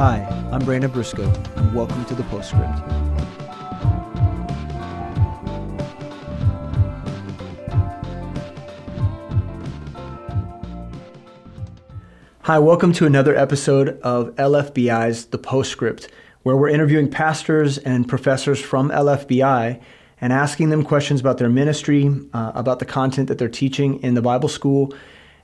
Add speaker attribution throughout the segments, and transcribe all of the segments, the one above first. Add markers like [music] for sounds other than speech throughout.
Speaker 1: Hi, I'm Brandon Briscoe, and welcome to the Postscript. Hi, welcome to another episode of LFBI's The Postscript, where we're interviewing pastors and professors from LFBI and asking them questions about their ministry, uh, about the content that they're teaching in the Bible school,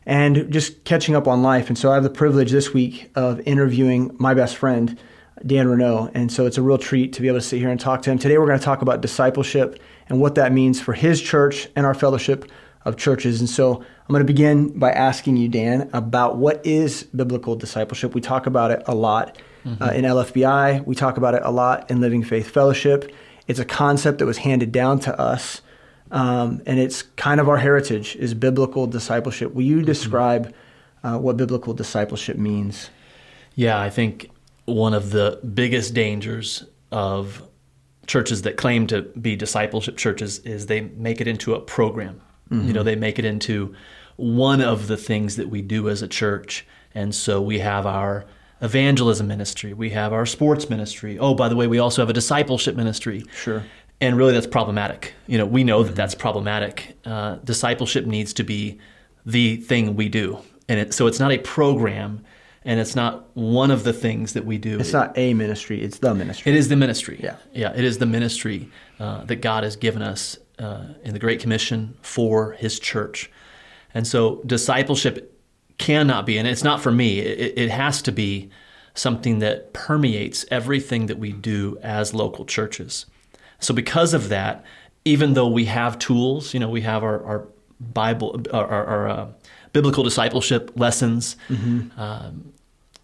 Speaker 1: and just catching up on life. And so I have the privilege this week of interviewing my best friend, Dan Reneau. And so it's a real treat to be able to sit here and talk to him. Today we're going to talk about discipleship and what that means for his church and our fellowship of churches. And so I'm going to begin by asking you, Dan, about what is biblical discipleship. We talk about it a lot mm-hmm. uh, in LFBI, we talk about it a lot in Living Faith Fellowship. It's a concept that was handed down to us um, and it's kind of our heritage is biblical discipleship. Will you mm-hmm. describe uh, what biblical discipleship means?
Speaker 2: Yeah, I think one of the biggest dangers of churches that claim to be discipleship churches is they make it into a program. Mm-hmm. You know, they make it into one of the things that we do as a church. And so we have our evangelism ministry, we have our sports ministry. Oh, by the way, we also have a discipleship ministry.
Speaker 1: Sure
Speaker 2: and really that's problematic. You know, we know that that's problematic. Uh, discipleship needs to be the thing we do, and it, so it's not a program, and it's not one of the things that we do.
Speaker 1: It's not a ministry; it's the ministry.
Speaker 2: It is the ministry.
Speaker 1: Yeah,
Speaker 2: yeah, it is the ministry uh, that God has given us uh, in the Great Commission for His church, and so discipleship cannot be, and it's not for me. It, it has to be something that permeates everything that we do as local churches. So because of that, even though we have tools, you know, we have our, our Bible, our, our uh, biblical discipleship lessons. Mm-hmm. Um,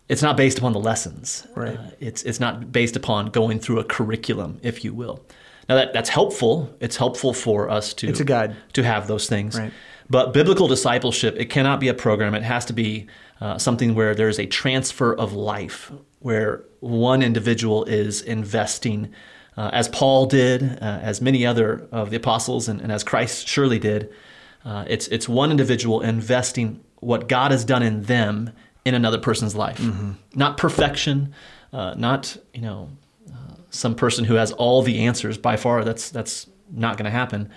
Speaker 2: it's not based upon the lessons.
Speaker 1: Right. Uh,
Speaker 2: it's it's not based upon going through a curriculum, if you will. Now that that's helpful. It's helpful for us to
Speaker 1: it's a guide
Speaker 2: to have those things.
Speaker 1: Right.
Speaker 2: But biblical discipleship, it cannot be a program. It has to be uh, something where there's a transfer of life, where one individual is investing uh, as Paul did, uh, as many other of the apostles, and, and as Christ surely did. Uh, it's, it's one individual investing what God has done in them in another person's life. Mm-hmm. Not perfection, uh, not you know uh, some person who has all the answers. By far, that's that's not going to happen.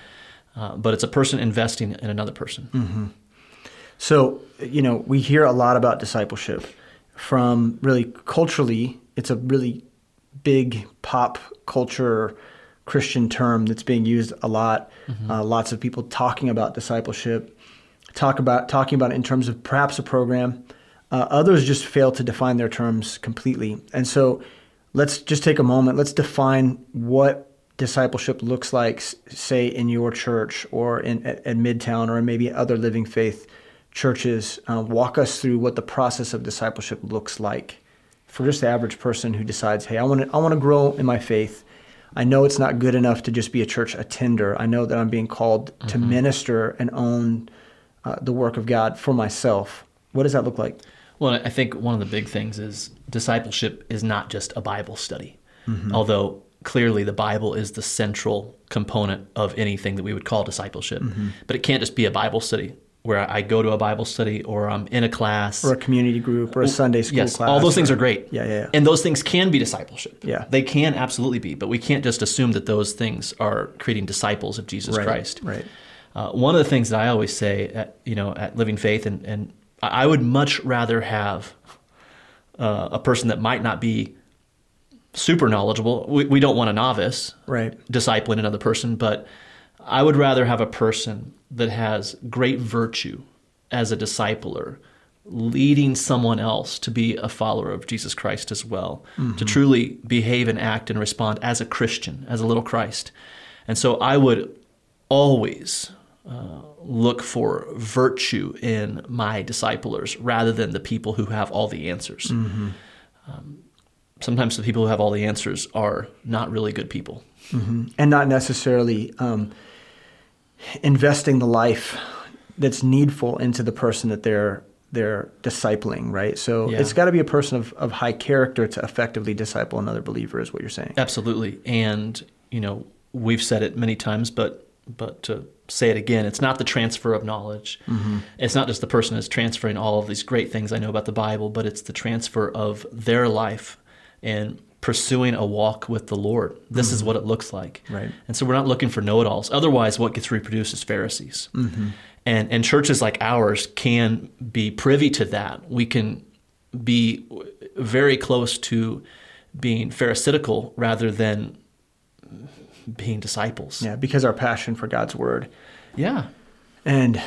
Speaker 2: Uh, but it's a person investing in another person.
Speaker 1: Mm-hmm. So you know we hear a lot about discipleship from really culturally. It's a really big pop culture Christian term that's being used a lot. Mm-hmm. Uh, lots of people talking about discipleship, talk about talking about it in terms of perhaps a program. Uh, others just fail to define their terms completely. And so, let's just take a moment. Let's define what discipleship looks like, say in your church or in at, at Midtown or maybe other Living Faith churches. Uh, walk us through what the process of discipleship looks like for just the average person who decides, hey, I want to I want to grow in my faith. I know it's not good enough to just be a church attender. I know that I'm being called mm-hmm. to minister and own uh, the work of God for myself. What does that look like?
Speaker 2: Well, I think one of the big things is discipleship is not just a Bible study, mm-hmm. although clearly the Bible is the central component of anything that we would call discipleship. Mm-hmm. But it can't just be a Bible study where I go to a Bible study or I'm in a class
Speaker 1: or a community group or a Sunday school
Speaker 2: yes,
Speaker 1: class.
Speaker 2: All those things are great.
Speaker 1: Yeah, yeah, yeah.
Speaker 2: And those things can be discipleship.
Speaker 1: Yeah.
Speaker 2: They can absolutely be, but we can't just assume that those things are creating disciples of Jesus
Speaker 1: right,
Speaker 2: Christ.
Speaker 1: Right.
Speaker 2: Uh, one of the things that I always say at you know at Living Faith and, and I would much rather have uh, a person that might not be super knowledgeable. We, we don't want a novice
Speaker 1: right.
Speaker 2: discipling another person, but I would rather have a person that has great virtue as a discipler, leading someone else to be a follower of Jesus Christ as well, mm-hmm. to truly behave and act and respond as a Christian, as a little Christ. And so I would always uh, look for virtue in my disciplers rather than the people who have all the answers. Mm-hmm. Um, sometimes the people who have all the answers are not really good people.
Speaker 1: Mm-hmm. And not necessarily um, investing the life that's needful into the person that they're they're discipling, right? So yeah. it's got to be a person of, of high character to effectively disciple another believer, is what you're saying.
Speaker 2: Absolutely, and you know we've said it many times, but but to say it again, it's not the transfer of knowledge. Mm-hmm. It's not just the person is transferring all of these great things I know about the Bible, but it's the transfer of their life and pursuing a walk with the Lord. This is mm-hmm. what it looks like.
Speaker 1: Right.
Speaker 2: And so we're not looking for know-it-alls. Otherwise, what gets reproduced is Pharisees. Mm-hmm. And and churches like ours can be privy to that. We can be very close to being pharisaical rather than being disciples.
Speaker 1: Yeah, because our passion for God's word.
Speaker 2: Yeah.
Speaker 1: And,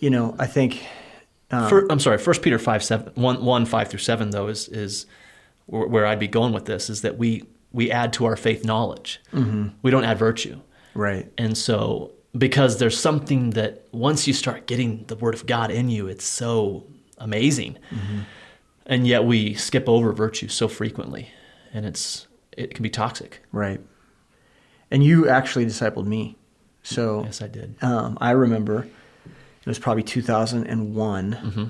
Speaker 1: you know, I think um,
Speaker 2: Fir- I'm sorry. First Peter 5, 7, 1, 1, 5 through 7, though, is, is where I'd be going with this is that we, we add to our faith knowledge. Mm-hmm. We don't add virtue.
Speaker 1: Right.
Speaker 2: And so, because there's something that once you start getting the Word of God in you, it's so amazing. Mm-hmm. And yet we skip over virtue so frequently, and it's it can be toxic.
Speaker 1: Right. And you actually discipled me. So
Speaker 2: Yes, I did.
Speaker 1: um, I remember it was probably 2001. Mm-hmm.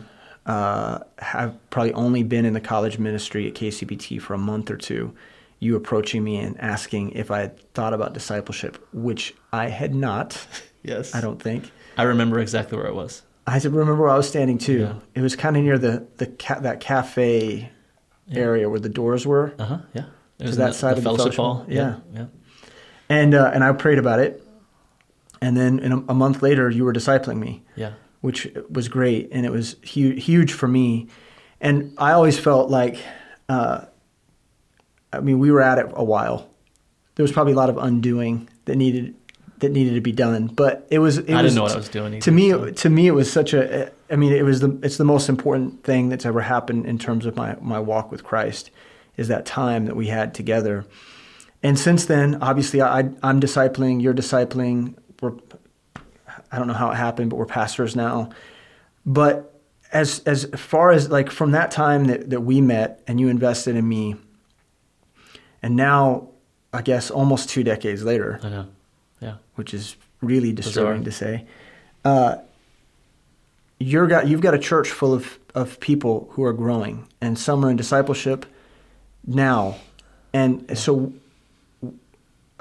Speaker 1: Uh, have probably only been in the college ministry at KCBT for a month or two. You approaching me and asking if I had thought about discipleship, which I had not. [laughs]
Speaker 2: Yes,
Speaker 1: I don't think.
Speaker 2: I remember exactly where I was.
Speaker 1: I remember where I was standing too.
Speaker 2: Yeah.
Speaker 1: It was kind of near the the ca- that cafe area where the doors were.
Speaker 2: Uh huh. Yeah. It
Speaker 1: To that side of the fellowship hall?
Speaker 2: hall. Yeah. Yeah.
Speaker 1: And uh, and I prayed about it, and then in a, a month later, you were discipling me,
Speaker 2: Yeah.
Speaker 1: Which was great, and it was huge, huge for me. And I always felt like, uh, I mean, we were at it a while. There was probably a lot of undoing that needed that needed to be done, but it was. It
Speaker 2: I
Speaker 1: was,
Speaker 2: didn't know what I was doing
Speaker 1: To me,
Speaker 2: so.
Speaker 1: to me, it was such a. I mean, it was the. It's the most important thing that's ever happened in terms of my my walk with Christ, is that time that we had together. And since then, obviously, I, I'm discipling, you're discipling. We're, I don't know how it happened, but we're pastors now. But as as far as like from that time that, that we met and you invested in me, and now, I guess almost two decades later,
Speaker 2: I know. Yeah.
Speaker 1: which is really disturbing
Speaker 2: Bizarre.
Speaker 1: to say, uh, you're got you've got a church full of of people who are growing, and some are in discipleship now, and so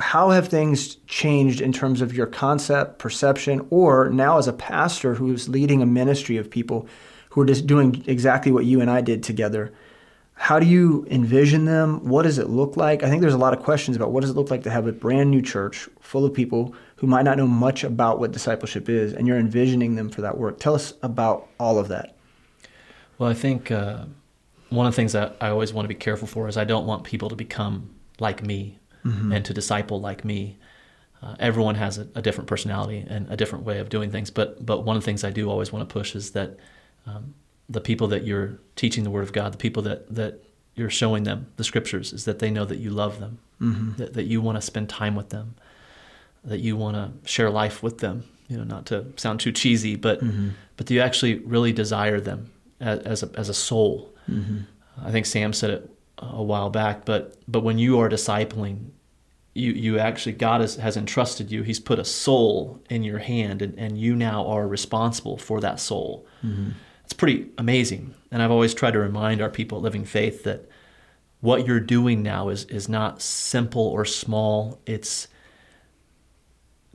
Speaker 1: how have things changed in terms of your concept, perception, or now as a pastor who's leading a ministry of people who are just doing exactly what you and I did together? How do you envision them? What does it look like? I think there's a lot of questions about what does it look like to have a brand new church full of people who might not know much about what discipleship is, and you're envisioning them for that work. Tell us about all of that.
Speaker 2: Well, I think uh, one of the things that I always want to be careful for is I don't want people to become like me and to disciple like me. Uh, everyone has a, a different personality and a different way of doing things, but but one of the things I do always want to push is that um, the people that you're teaching the Word of God, the people that that you're showing them the Scriptures, is that they know that you love them, that that you want to spend time with them, that you want to share life with them. You know, not to sound too cheesy, but but that you actually really desire them as, as a as a soul. I think Sam said it a while back, but but when you are discipling, you you actually God has, has entrusted you. He's put a soul in your hand, and, and you now are responsible for that soul. Mm-hmm. It's pretty amazing. And I've always tried to remind our people at Living Faith that what you're doing now is is not simple or small. It's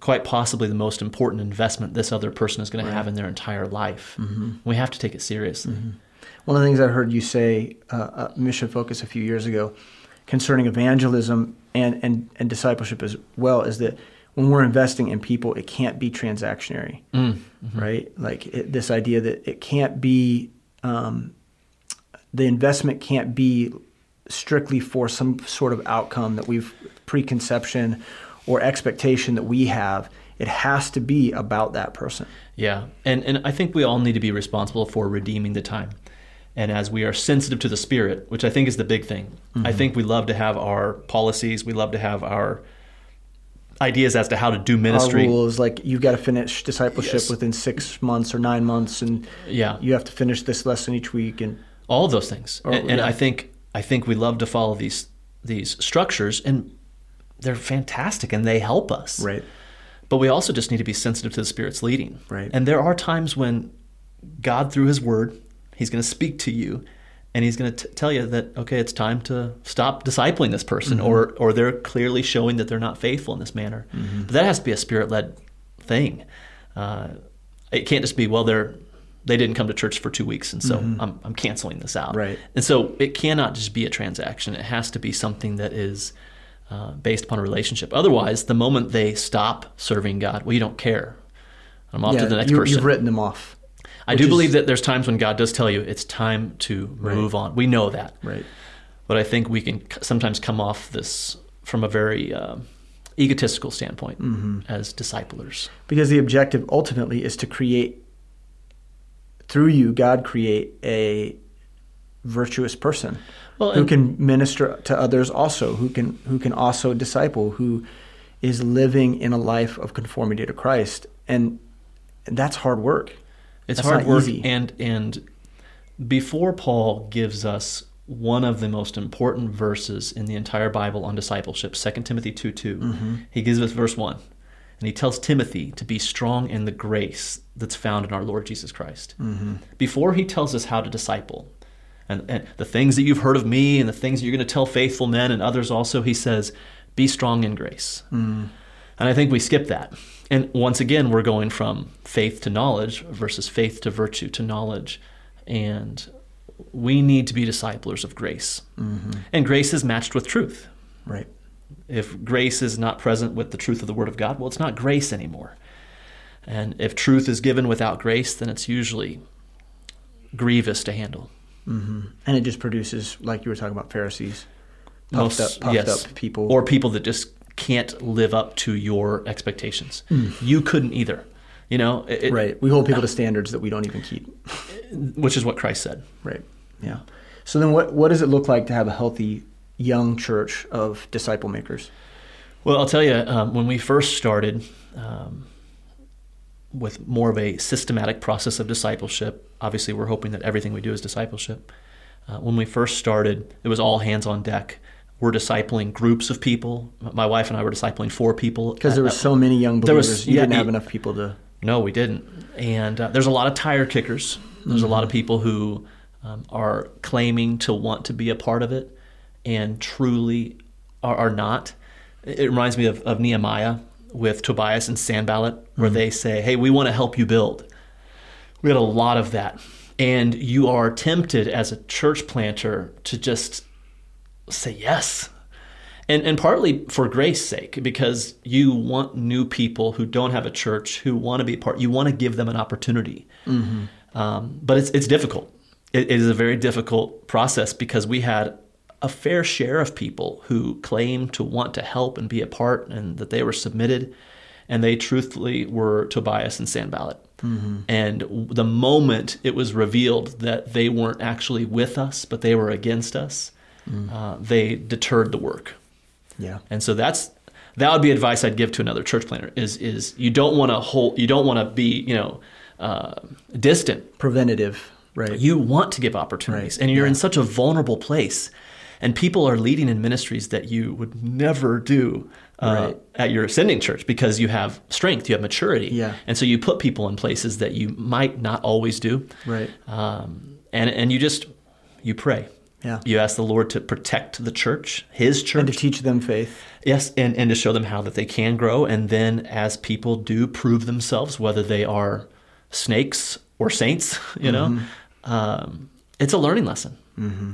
Speaker 2: quite possibly the most important investment this other person is going to have in their entire life. Mm-hmm. We have to take it seriously. Mm-hmm.
Speaker 1: One of the things I heard you say, uh, uh, Mission Focus, a few years ago, concerning evangelism and, and, and discipleship as well, is that when we're investing in people, it can't be transactionary, right? Like it, this idea that it can't be, um, the investment can't be strictly for some sort of outcome that we've preconception or expectation that we have. It has to be about that person.
Speaker 2: Yeah, and and I think we all need to be responsible for redeeming the time. And as we are sensitive to the Spirit, which I think is the big thing, I mm-hmm. think we love to have our policies, we love to have our ideas as to how to do ministry.
Speaker 1: Our rules like you've got to finish discipleship
Speaker 2: Yes.
Speaker 1: within six months or nine months, and
Speaker 2: Yeah.
Speaker 1: you have to finish this lesson each week. And
Speaker 2: all of those things.
Speaker 1: Or-
Speaker 2: and and
Speaker 1: yeah.
Speaker 2: I think I think we love to follow these these structures, and they're fantastic, and they help us.
Speaker 1: right,
Speaker 2: But we also just need to be sensitive to the Spirit's leading.
Speaker 1: Right.
Speaker 2: And there are times when God, through His Word, He's going to speak to you, and He's going to tell you that okay, it's time to stop discipling this person, or or they're clearly showing that they're not faithful in this manner. But that has to be a Spirit led thing. Uh, it can't just be well they're they didn't come to church for two weeks, and so I'm, I'm canceling this out.
Speaker 1: Right.
Speaker 2: And so it cannot just be a transaction. It has to be something that is uh, based upon a relationship. Otherwise, the moment they stop serving God, well, you don't care. I'm off to the next
Speaker 1: you,
Speaker 2: person.
Speaker 1: You've written them off.
Speaker 2: I
Speaker 1: which
Speaker 2: do
Speaker 1: is-
Speaker 2: believe that there's times when God does tell you it's time to move on. We know that.
Speaker 1: Right.
Speaker 2: But I think we can sometimes come off this from a very um, egotistical standpoint
Speaker 1: Mm-hmm.
Speaker 2: as disciplers.
Speaker 1: Because the objective ultimately is to create, through you, God create a virtuous person
Speaker 2: Well,
Speaker 1: who can minister to others also, who can who can also disciple, who is living in a life of conformity to Christ, and that's hard work.
Speaker 2: It's
Speaker 1: That's
Speaker 2: hard work,
Speaker 1: easy.
Speaker 2: and and before Paul gives us one of the most important verses in the entire Bible on discipleship, 2 Timothy 2 2,
Speaker 1: Mm-hmm.
Speaker 2: he gives us verse 1. And he tells Timothy to be strong in the grace that's found in our Lord Jesus Christ.
Speaker 1: Mm-hmm.
Speaker 2: Before he tells us how to disciple, and, and the things that you've heard of me and the things that you're going to tell faithful men and others also, he says, be strong in grace. And I think we skip that. And once again, we're going from faith to knowledge versus faith to virtue to knowledge. And we need to be disciples of grace. And grace is matched with truth.
Speaker 1: Right.
Speaker 2: If grace is not present with the truth of the Word of God, well, it's not grace anymore. And if truth is given without grace, then it's usually grievous to handle.
Speaker 1: hmm And it just produces, like you were talking about, Pharisees, puffed
Speaker 2: Most-
Speaker 1: up, puffed
Speaker 2: yes.
Speaker 1: up people,
Speaker 2: Or people that just can't live up to your expectations. You couldn't either. You know, it-
Speaker 1: right. We hold people to standards that we don't even keep.
Speaker 2: which is what Christ said.
Speaker 1: Right. Yeah. So then, what what does it look like to have a healthy young church of disciple makers?
Speaker 2: Well, I'll tell you, um, when we first started um, with more of a systematic process of discipleship, obviously we're hoping that everything we do is discipleship. Uh, when we first started, it was all hands on deck. We're discipling groups of people. My wife and I were discipling four people.
Speaker 1: Because there were so many young
Speaker 2: there was-
Speaker 1: believers, you
Speaker 2: yeah,
Speaker 1: didn't have enough people to.
Speaker 2: No, we didn't. And uh, there's a lot of tire kickers. There's a lot of people who um, are claiming to want to be a part of it and truly are, are not. It reminds me of, of Nehemiah with Tobias and Sanballat, where they say, Hey, we want to help you build. We had a lot of that. And you are tempted as a church planter to just say yes. And, and partly for grace sake, because you want new people who don't have a church, who want to be part, you want to give them an opportunity. Um, but it's, it's difficult. It, it is a very difficult process because we had a fair share of people who claimed to want to help and be a part and that they were submitted. And they truthfully were Tobias and Sanballat. And the moment it was revealed that they weren't actually with us, but they were against us, uh, they deterred the work.
Speaker 1: Yeah.
Speaker 2: And so that's that would be advice I'd give to another church planner is is you don't want to hold you don't want to be you know uh, distant.
Speaker 1: Preventative. Right.
Speaker 2: You want to give opportunities,
Speaker 1: Right,
Speaker 2: and you're
Speaker 1: yeah.
Speaker 2: in such a vulnerable place, and people are leading in ministries that you would never do. Uh,
Speaker 1: Right.
Speaker 2: At your ascending church, because you have strength, you have maturity,
Speaker 1: Yeah.
Speaker 2: and so you put people in places that you might not always do,
Speaker 1: Right.
Speaker 2: um, and and you just you pray,
Speaker 1: Yeah.
Speaker 2: you ask the Lord to protect the church, His church,
Speaker 1: And to teach them faith.
Speaker 2: Yes, and, and to show them how that they can grow. And then as people do prove themselves, whether they are snakes or saints, [laughs] you know, um, it's a learning lesson.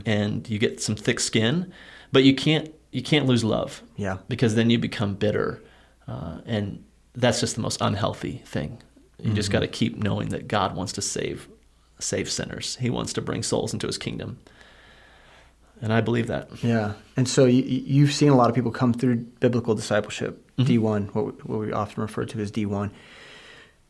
Speaker 2: And you get some thick skin, but you can't you can't lose love.
Speaker 1: Yeah.
Speaker 2: Because then you become bitter. Uh, and that's just the most unhealthy thing. You just got to keep knowing that God wants to save save sinners. He wants to bring souls into his kingdom. And I believe that.
Speaker 1: Yeah. And so you, you've seen a lot of people come through biblical discipleship, mm-hmm. D1, what what we often refer to as D1,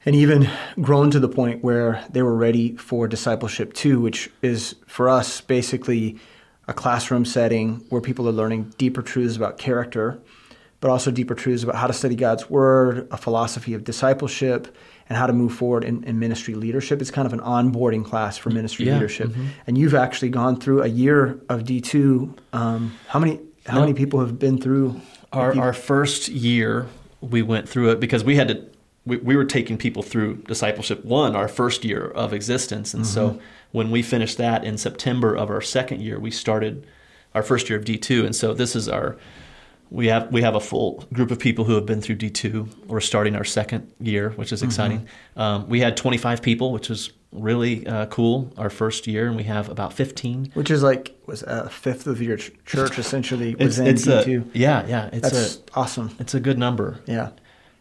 Speaker 1: and even grown to the point where they were ready for discipleship two, which is for us basically a classroom setting where people are learning deeper truths about character, but also deeper truths about how to study God's word, a philosophy of discipleship, and how to move forward in, in ministry leadership. It's kind of an onboarding class for ministry
Speaker 2: Yeah,
Speaker 1: leadership. And you've actually gone through a year of D2. Um, how many how
Speaker 2: No.
Speaker 1: many people have been through
Speaker 2: Our, our first year, we went through it because we had to. We, we were taking people through discipleship one, our first year of existence, and so when we finished that in September of our second year, we started our first year of D two, and so this is our. We have we have a full group of people who have been through D two. We're starting our second year, which is exciting. Um, we had 25 people, which was really uh, cool our first year, and we have about 15.
Speaker 1: Which is like was a fifth of your ch- church essentially
Speaker 2: It's,
Speaker 1: within
Speaker 2: it's a,
Speaker 1: D2.
Speaker 2: yeah, yeah. It's
Speaker 1: That's
Speaker 2: a
Speaker 1: awesome.
Speaker 2: it's a good number,
Speaker 1: Yeah.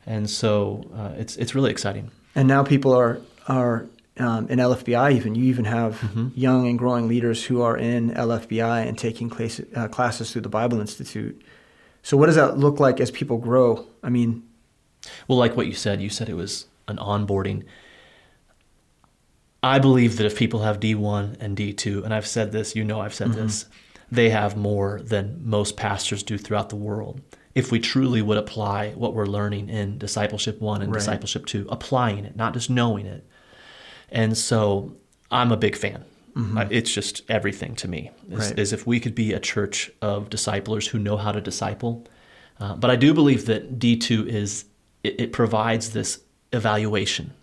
Speaker 2: and so uh, it's it's really exciting.
Speaker 1: And now people are are um, in LFBI. Even you even have
Speaker 2: Mm-hmm.
Speaker 1: young and growing leaders who are in LFBI and taking class, uh, classes through the Bible Institute. So what does that look like as people grow? I mean,
Speaker 2: Well, like what you said, you said it was an onboarding. I believe that if people have D1 and D2, and I've said this, you know I've said mm-hmm. this, they have more than most pastors do throughout the world. If we truly would apply what we're learning in discipleship 1 and
Speaker 1: Right.
Speaker 2: discipleship 2, applying it, not just knowing it. And so I'm a big fan. Uh, It's just everything to me. Is,
Speaker 1: Right.
Speaker 2: is if we could be a church of disciplers who know how to disciple. Uh, but I do believe that D2 is it, it provides this evaluation,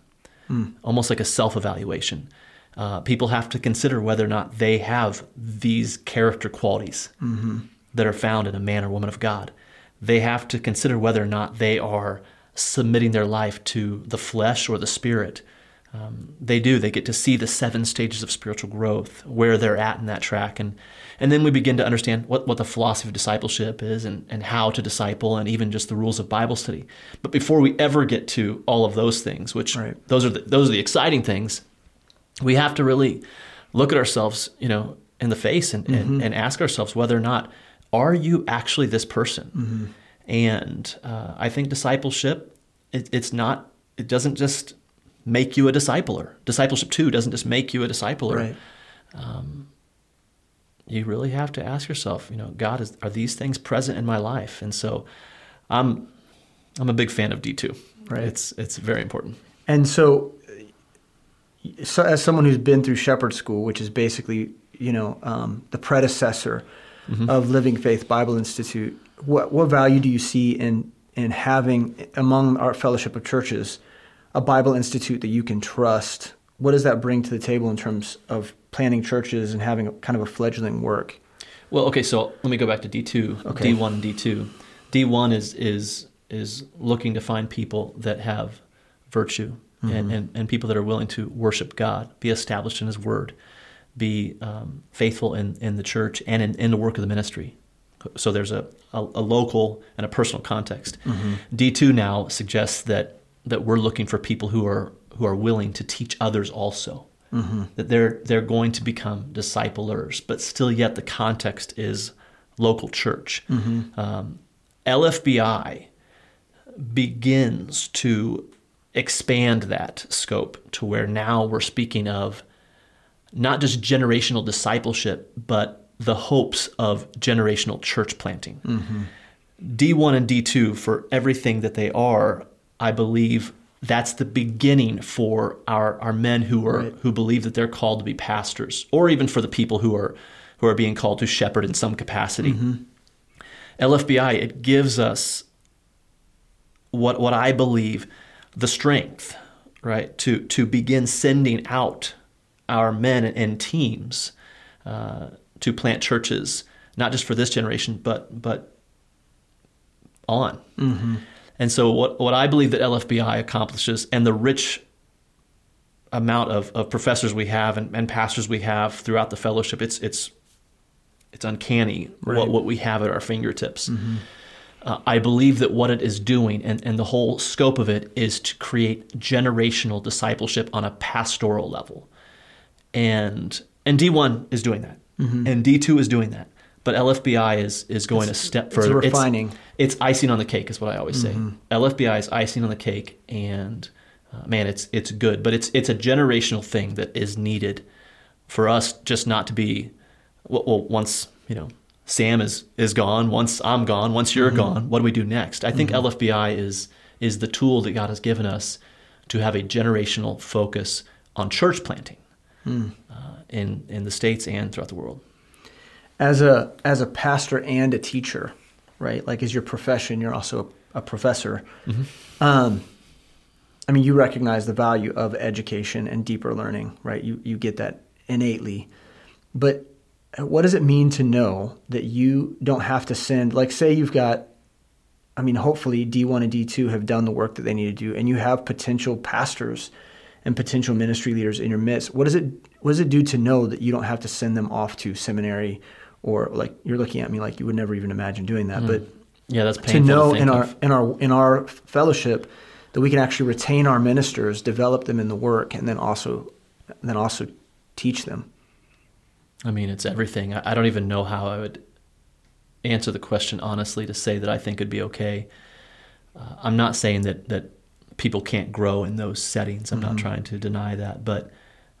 Speaker 2: almost like a self-evaluation. Uh, people have to consider whether or not they have these character qualities that are found in a man or woman of God. They have to consider whether or not they are submitting their life to the flesh or the spirit. Um, they do. They get to see the seven stages of spiritual growth, where they're at in that track. And, and then we begin to understand what, what the philosophy of discipleship is and, and how to disciple and even just the rules of Bible study. But before we ever get to all of those things, which
Speaker 1: Right.
Speaker 2: those, are the, those are the exciting things, we have to really look at ourselves, you know, in the face and, and, and ask ourselves whether or not are you actually this person? And uh, I think discipleship, it, it's not, it doesn't just make you a discipler. Discipleship too doesn't just make you a discipler.
Speaker 1: right.
Speaker 2: You really have to ask yourself, you know, God, is, are these things present in my life? And so, I'm, I'm a big fan of D two.
Speaker 1: Right.
Speaker 2: It's it's very important.
Speaker 1: And so, so as someone who's been through Shepherd School, which is basically you know um, the predecessor of Living Faith Bible Institute, what what value do you see in in having among our fellowship of churches a Bible Institute that you can trust? What does that bring to the table in terms of planning churches and having a, kind of a fledgling work?
Speaker 2: Well, okay, so let me go back to D two,
Speaker 1: Okay.
Speaker 2: D one, and D two. D one is is is looking to find people that have virtue and, and, and people that are willing to worship God, be established in His Word, be um, faithful in, in the church and in, in the work of the ministry. So there's a, a, a local and a personal context. D two now suggests that that we're looking for people who are who are willing to teach others also. Mm-hmm. That they're they're going to become disciplers, but still yet the context is local church. Mm-hmm. Um, LFBI begins to expand that scope to where now we're speaking of not just generational discipleship, but the hopes of generational church planting. Mm-hmm. D1 and D2, for everything that they are, I believe that's the beginning for our, our men who are
Speaker 1: Right.
Speaker 2: who believe that they're called to be pastors, or even for the people who are who are being called to shepherd in some capacity. LFBI it gives us what what I believe the strength, right, to to begin sending out our men and teams uh, to plant churches, not just for this generation, but but on. And so what what I believe that LFBI accomplishes, and the rich amount of, of professors we have and, and pastors we have throughout the fellowship, it's it's it's uncanny
Speaker 1: Right.
Speaker 2: what, what we have at our fingertips. Uh, I believe that what it is doing and, and the whole scope of it is to create generational discipleship on a pastoral level. And and D1 is doing that. And D2 is doing that. But LFBI is is going a step
Speaker 1: it's
Speaker 2: further.
Speaker 1: refining.
Speaker 2: It's, icing on the cake is what I always say. LFBI is icing on the cake and uh, man, it's it's good, but it's it's a generational thing that is needed for us just not to be well, well once, you know, Sam is is gone, once I'm gone, once you're gone, what do we do next? I think LFBI is is the tool that God has given us to have a generational focus on church planting uh, in in the states and throughout the world.
Speaker 1: As a as a pastor and a teacher, right? Like as your profession, you're also a, a professor. Um, I mean, you recognize the value of education and deeper learning, right? You you get that innately, but what does it mean to know that you don't have to send? Like, say you've got, I mean, hopefully D one and D two have done the work that they need to do, and you have potential pastors and potential ministry leaders in your midst, what does it what does it do to know that you don't have to send them off to seminary or like you're looking at me like you would never even imagine doing that, mm. but
Speaker 2: yeah, that's
Speaker 1: to know to in our in our in our fellowship that we can actually retain our ministers, develop them in the work, and then also then also teach them.
Speaker 2: I mean, it's everything. I don't even know how I would answer the question honestly to say that I think it'd be okay. Uh, I'm not saying that that people can't grow in those settings. I'm mm-hmm. not trying to deny that, but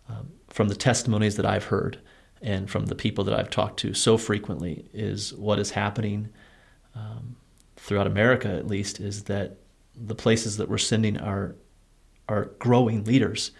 Speaker 2: um, from the testimonies that I've heard and from the people that I've talked to so frequently, is what is happening um, throughout America, at least, is that the places that we're sending are are growing leaders.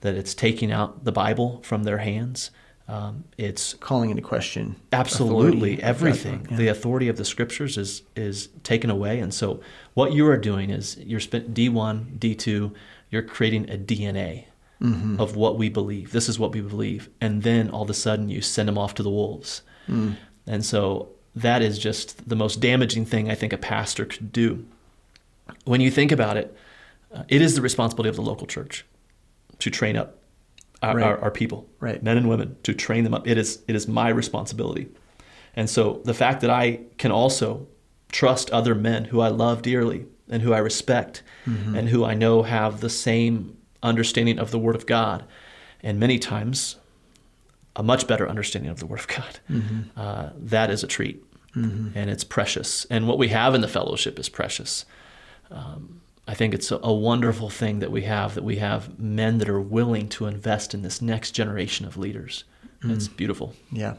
Speaker 2: That it's taking out the Bible from their hands. Um, it's
Speaker 1: calling into question
Speaker 2: absolutely everything. Yeah. The authority of the scriptures is is taken away, and so what you are doing is you're spent D one, D two. You're creating a DNA mm-hmm. of what we believe. This is what we believe, and then all of a sudden you send them off to the wolves. Mm. And so that is just the most damaging thing I think a pastor could do. When you think about it, uh, it is the responsibility of the local church to train up our, right. our, our, people,
Speaker 1: right.
Speaker 2: men and women, to train them up. It is it is my responsibility. And so the fact that I can also trust other men who I love dearly and who I respect mm-hmm. and who I know have the same understanding of the Word of God, and many times a much better understanding of the Word of God, mm-hmm. uh, that is a treat. Mm-hmm. And it's precious. And what we have in the fellowship is precious. Um, I think it's a, a, wonderful thing that we have that we have men that are willing to invest in this next generation of leaders. Mm. It's beautiful.
Speaker 1: Yeah.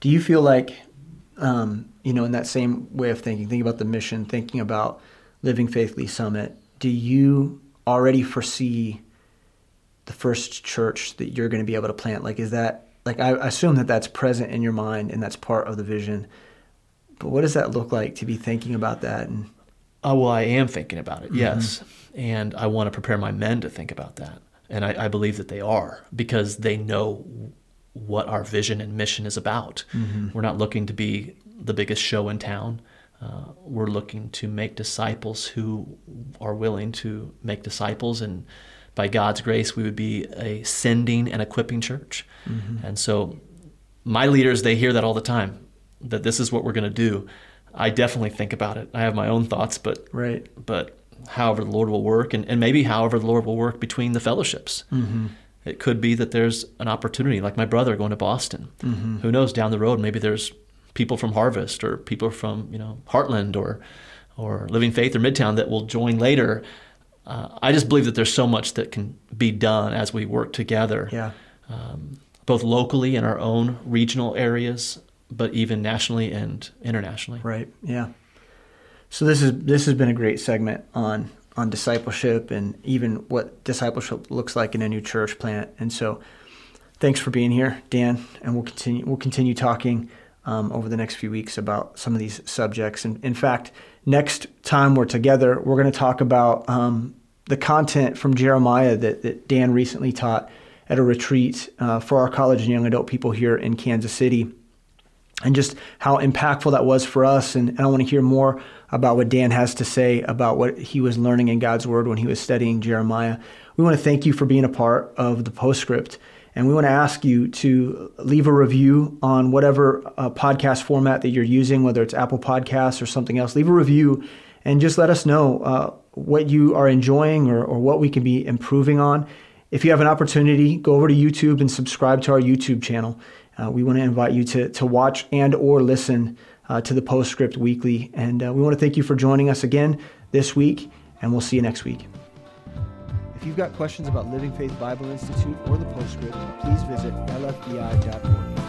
Speaker 1: Do you feel like, um, you know, in that same way of thinking, thinking about the mission, thinking about Living Faith Lee's Summit, do you already foresee the first church that you're going to be able to plant? Like, is that, like, I assume that that's present in your mind and that's part of the vision. But what does that look like to be thinking about that and
Speaker 2: uh, well, I am thinking about it, mm-hmm. yes. And I want to prepare my men to think about that. And I, I, believe that they are because they know what our vision and mission is about. Mm-hmm. We're not looking to be the biggest show in town. Uh, we're looking to make disciples who are willing to make disciples. And by God's grace, we would be a sending and equipping church. Mm-hmm. And so my leaders, they hear that all the time that this is what we're going to do. I definitely think about it. I have my own thoughts, but
Speaker 1: right.
Speaker 2: But however the Lord will work, and, and maybe however the Lord will work between the fellowships. Mm-hmm. It could be that there's an opportunity, like my brother going to Boston. Mm-hmm. Who knows? Down the road, maybe there's people from Harvest or people from you know Heartland or or Living Faith or Midtown that will join later. Uh, I just believe that there's so much that can be done as we work together.
Speaker 1: Yeah. Um,
Speaker 2: both locally in our own regional areas but even nationally and internationally.
Speaker 1: Right. Yeah. So this is this has been a great segment on on discipleship and even what discipleship looks like in a new church plant. And so, thanks for being here, Dan. And we'll continue we'll continue talking um, over the next few weeks about some of these subjects. And in fact, next time we're together, we're going to talk about um, the content from Jeremiah that, that Dan recently taught at a retreat uh, for our college and young adult people here in Kansas City and just how impactful that was for us. And, and I want to hear more about what Dan has to say about what he was learning in God's Word when he was studying Jeremiah. We want to thank you for being a part of the postscript. And we want to ask you to leave a review on whatever uh, podcast format that you're using, whether it's Apple Podcasts or something else. Leave a review and just let us know uh, what you are enjoying or, or what we can be improving on. If you have an opportunity, go over to YouTube and subscribe to our YouTube channel. Uh, we want to invite you to, to watch and or listen uh, to the Postscript weekly. And uh, we want to thank you for joining us again this week, and we'll see you next week. If you've got questions about Living Faith Bible Institute or the Postscript, please visit lfbi.org.